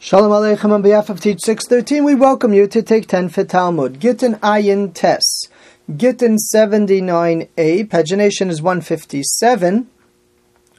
Shalom Aleichem on behalf of Teach 613, we welcome you to take 10 for Talmud. Gittin Ayin Tes. Gittin 79a, pagination is 157.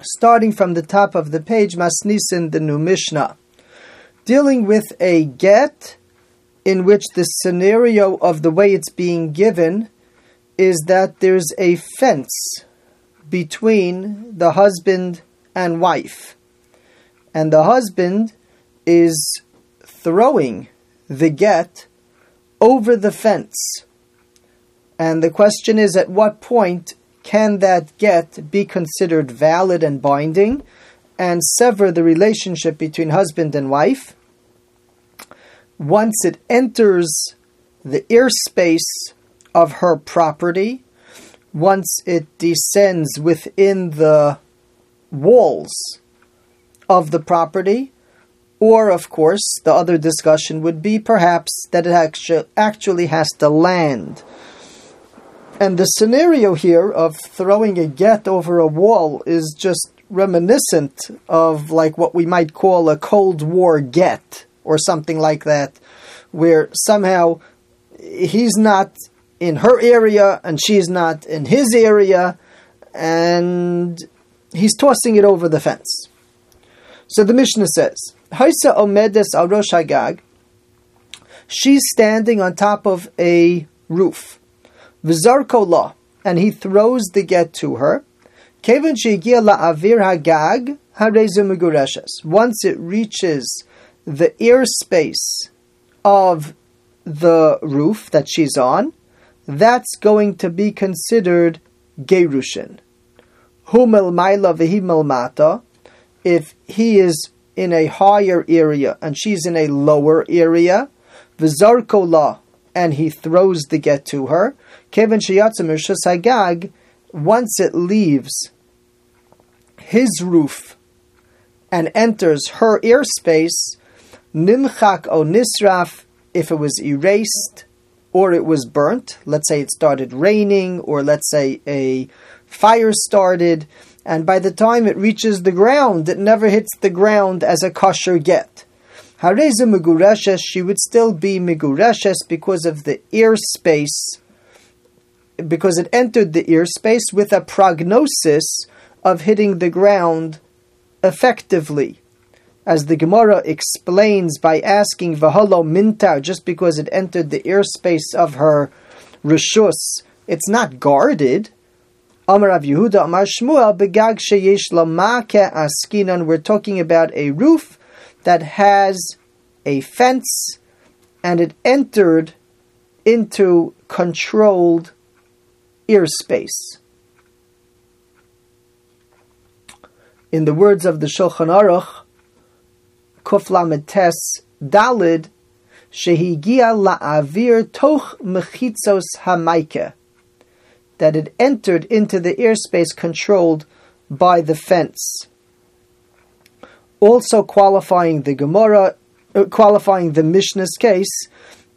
Starting from the top of the page, Masnisin, the new Mishnah. Dealing with a get in which the scenario of the way it's being given is that there's a fence between the husband and wife. And the husband is throwing the get over the fence. And the question is at what point can that get be considered valid and binding and sever the relationship between husband and wife? Once it enters the airspace of her property, once it descends within the walls of the property, or, of course, the other discussion would be perhaps that it actually has to land. And the scenario here of throwing a get over a wall is just reminiscent of like what we might call a Cold War get or something like that, where somehow he's not in her area and she's not in his area, and he's tossing it over the fence. So the Mishnah says, Haisa omedes al rosh hagag. She's standing on top of a roof. V'zarko la, and he throws the get to her. Kevin shegia la'avir hagag harezu megureshes. Once it reaches the airspace of the roof that she's on, that's going to be considered gerushin. Humel maila v'himel mata. If he is in a higher area and she's in a lower area, v'zarkola, and he throws the get to her, kevin sheyatzim hagag, once it leaves his roof and enters her airspace, nimchak o nisraf, if it was erased or it was burnt, let's say it started raining, or let's say a fire started, and by the time it reaches the ground, it never hits the ground as a kosher get. Hareza Megureshes, she would still be Megureshes because of the ear space, because it entered the ear space with a prognosis of hitting the ground effectively. As the Gemara explains by asking Vahalo Mintar, just because it entered the ear space of her Rishus, it's not guarded. Amar Rav Yehuda, Amar Shmuel, Begag Sheyesh Lamake Askinan. We're talking about a roof that has a fence and it entered into controlled airspace. In the words of the Shulchan Aruch, Kuf Tes Dalid, Shehigia La'avir Toch Mechitzos Hamaike that it entered into the airspace controlled by the fence. Also qualifying the Gemara, uh, qualifying the Mishnah's case,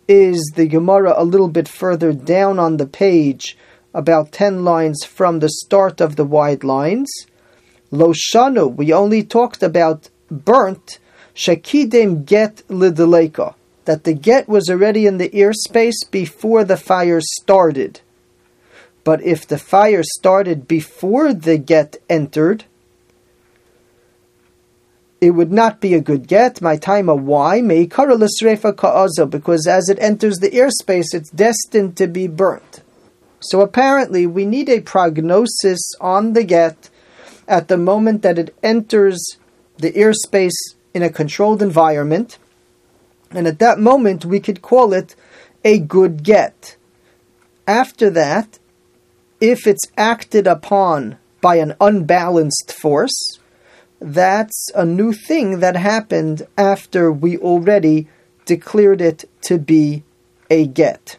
is the Gemara a little bit further down on the page, about 10 lines from the start of the wide lines. Loshanu, we only talked about burnt, Shakidem get lideleka, that the get was already in the airspace before the fire started. But if the fire started before the get entered, it would not be a good get. My time of why may ka'azo because as it enters the airspace, it's destined to be burnt. So apparently, we need a prognosis on the get at the moment that it enters the airspace in a controlled environment, and at that moment we could call it a good get. After that, if it's acted upon by an unbalanced force, that's a new thing that happened after we already declared it to be a get.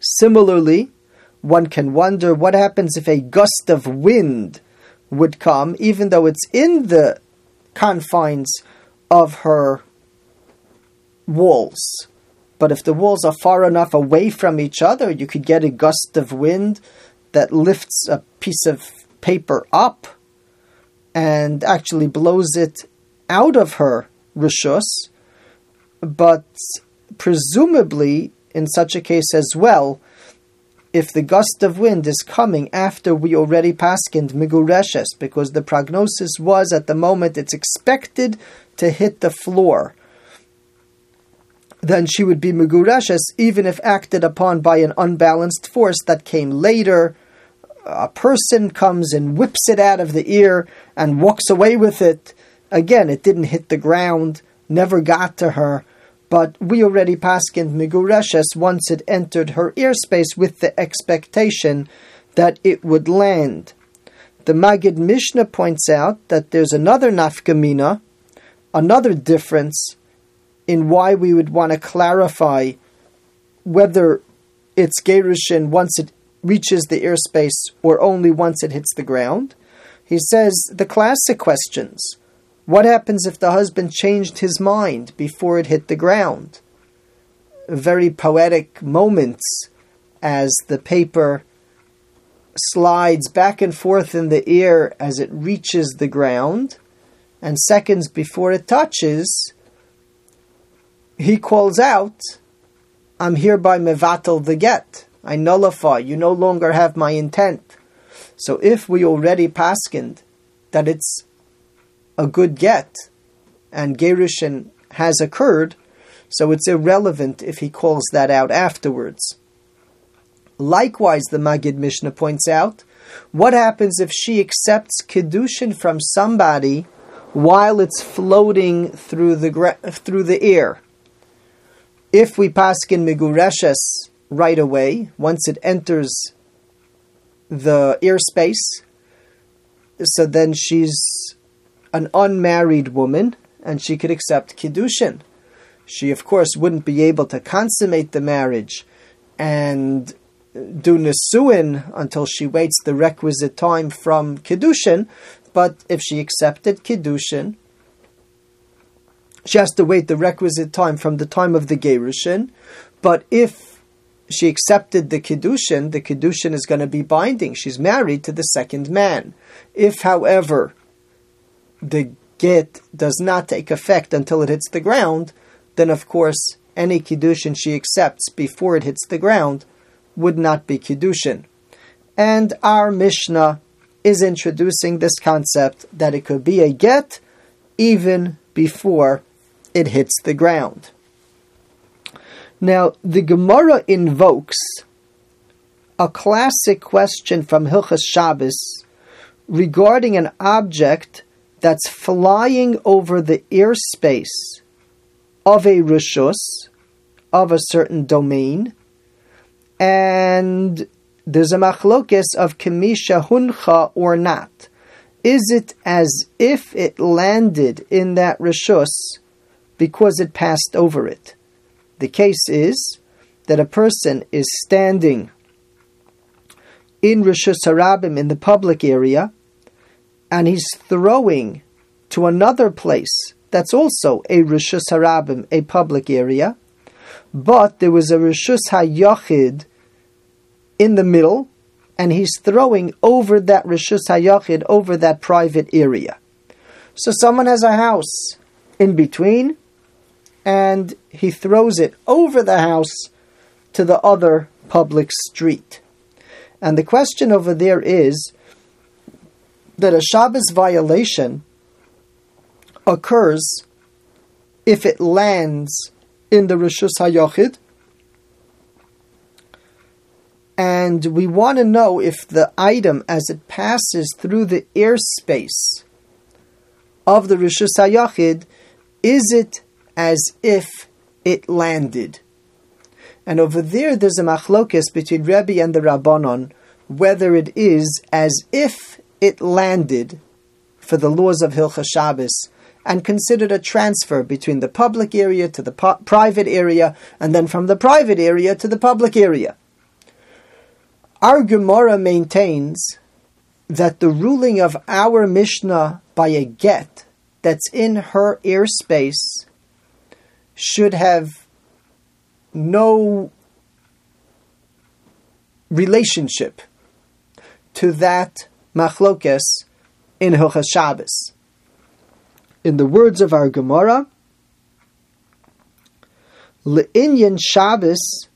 Similarly, one can wonder what happens if a gust of wind would come, even though it's in the confines of her walls. But if the walls are far enough away from each other, you could get a gust of wind that lifts a piece of paper up and actually blows it out of her rishus, but presumably in such a case as well, if the gust of wind is coming after we already paskind migureshes, because the prognosis was at the moment it's expected to hit the floor, then she would be migureshes even if acted upon by an unbalanced force that came later. A person comes and whips it out of the ear and walks away with it. Again, it didn't hit the ground, never got to her but we already in Migureshes once it entered her airspace with the expectation that it would land. The Magid Mishnah points out that there's another nafkamina, another difference in why we would want to clarify whether it's Gerushin once it reaches the airspace or only once it hits the ground. He says the classic questions what happens if the husband changed his mind before it hit the ground? Very poetic moments as the paper slides back and forth in the air as it reaches the ground, and seconds before it touches, he calls out, I'm hereby mevatel the get. I nullify. You no longer have my intent. So if we already paskined that it's a good get and Gerushin has occurred, so it's irrelevant if he calls that out afterwards. Likewise, the Magid Mishnah points out, what happens if she accepts Kedushin from somebody while it's floating through the, through the air? If we paskin Migureshes right away, once it enters the airspace, so then she's an unmarried woman and she could accept Kiddushin. She, of course, wouldn't be able to consummate the marriage and do Nisuin until she waits the requisite time from Kiddushin, but if she accepted Kiddushin, she has to wait the requisite time from the time of the Gerushin, but if she accepted the Kiddushin, the Kiddushin is going to be binding. She's married to the second man. If, however, the get does not take effect until it hits the ground, then of course any kiddushin she accepts before it hits the ground would not be kiddushin. And our Mishnah is introducing this concept that it could be a get even before it hits the ground. Now, the Gemara invokes a classic question from Hilchas Shabbos regarding an object that's flying over the airspace of a rishus, of a certain domain, and there's a machlokes of kemisha huncha or not. Is it as if it landed in that rishus because it passed over it? The case is that a person is standing in Rishus Harabim in the public area, and he's throwing to another place that's also a Rishus Harabim, a public area, but there was a Rishus Hayachid in the middle, and he's throwing over that Rishus Hayachid, over that private area. So someone has a house in between, and he throws it over the house to the other public street. And the question over there is that a Shabbos violation occurs if it lands in the Rishus HaYochid, and we want to know if the item, as it passes through the airspace of the Rishus HaYochid, is it as if it landed? And over there, there's a machlokes between Rebbe and the Rabbanon, whether it is as if it landed for the laws of Hilchas Shabbos and considered a transfer between the public area to the private area and then from the private area to the public area. Our Gemara maintains that the ruling of our Mishnah by a get that's in her airspace should have no relationship to that machlokes in Hilchas Shabbos. In the words of our Gemara, Le'inyan Shabbos,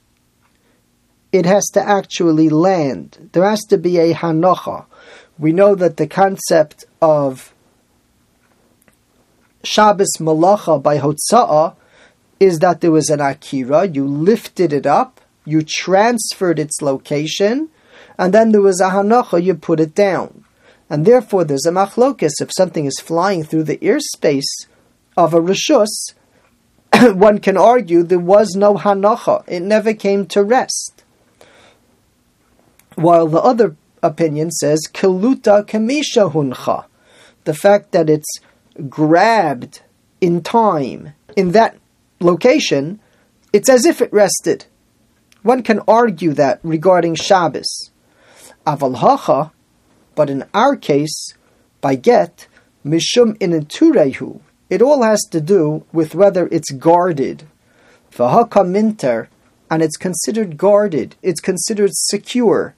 it has to actually land. There has to be a hanocha. We know that the concept of Shabbos malacha by Hotza'ah is that there was an akira, you lifted it up, you transferred its location, and then there was a hanocha, you put it down. And therefore there's a machlokus, if something is flying through the airspace of a rishus, one can argue there was no hanocha, it never came to rest. While the other opinion says, kiluta kamisha huncha, the fact that it's grabbed in time, in that location, it's as if it rested. One can argue that regarding Shabbos. Aval hacha, but in our case, by get, mishum inenturehu, it all has to do with whether it's guarded. V'haka minter, and it's considered guarded, it's considered secure.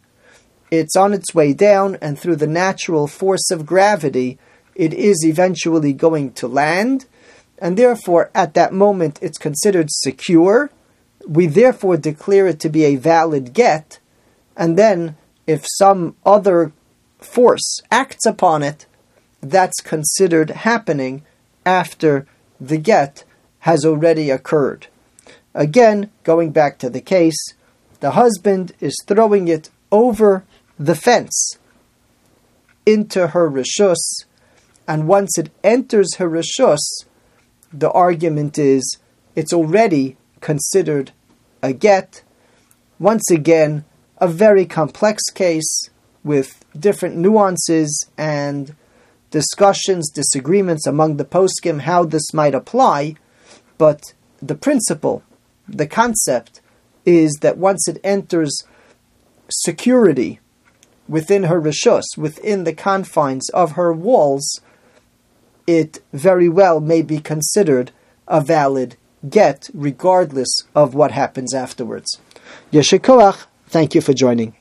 It's on its way down, and through the natural force of gravity, it is eventually going to land, and therefore at that moment it's considered secure. We therefore declare it to be a valid get, and then if some other force acts upon it, that's considered happening after the get has already occurred. Again, going back to the case, the husband is throwing it over the fence into her rishus, and once it enters her rishus, the argument is it's already considered a get. Once again, a very complex case with different nuances and discussions, disagreements among the poskim how this might apply, but the principle, the concept, is that once it enters security within her rishus, within the confines of her walls, it very well may be considered a valid get, regardless of what happens afterwards. Yeshikoach, thank you for joining.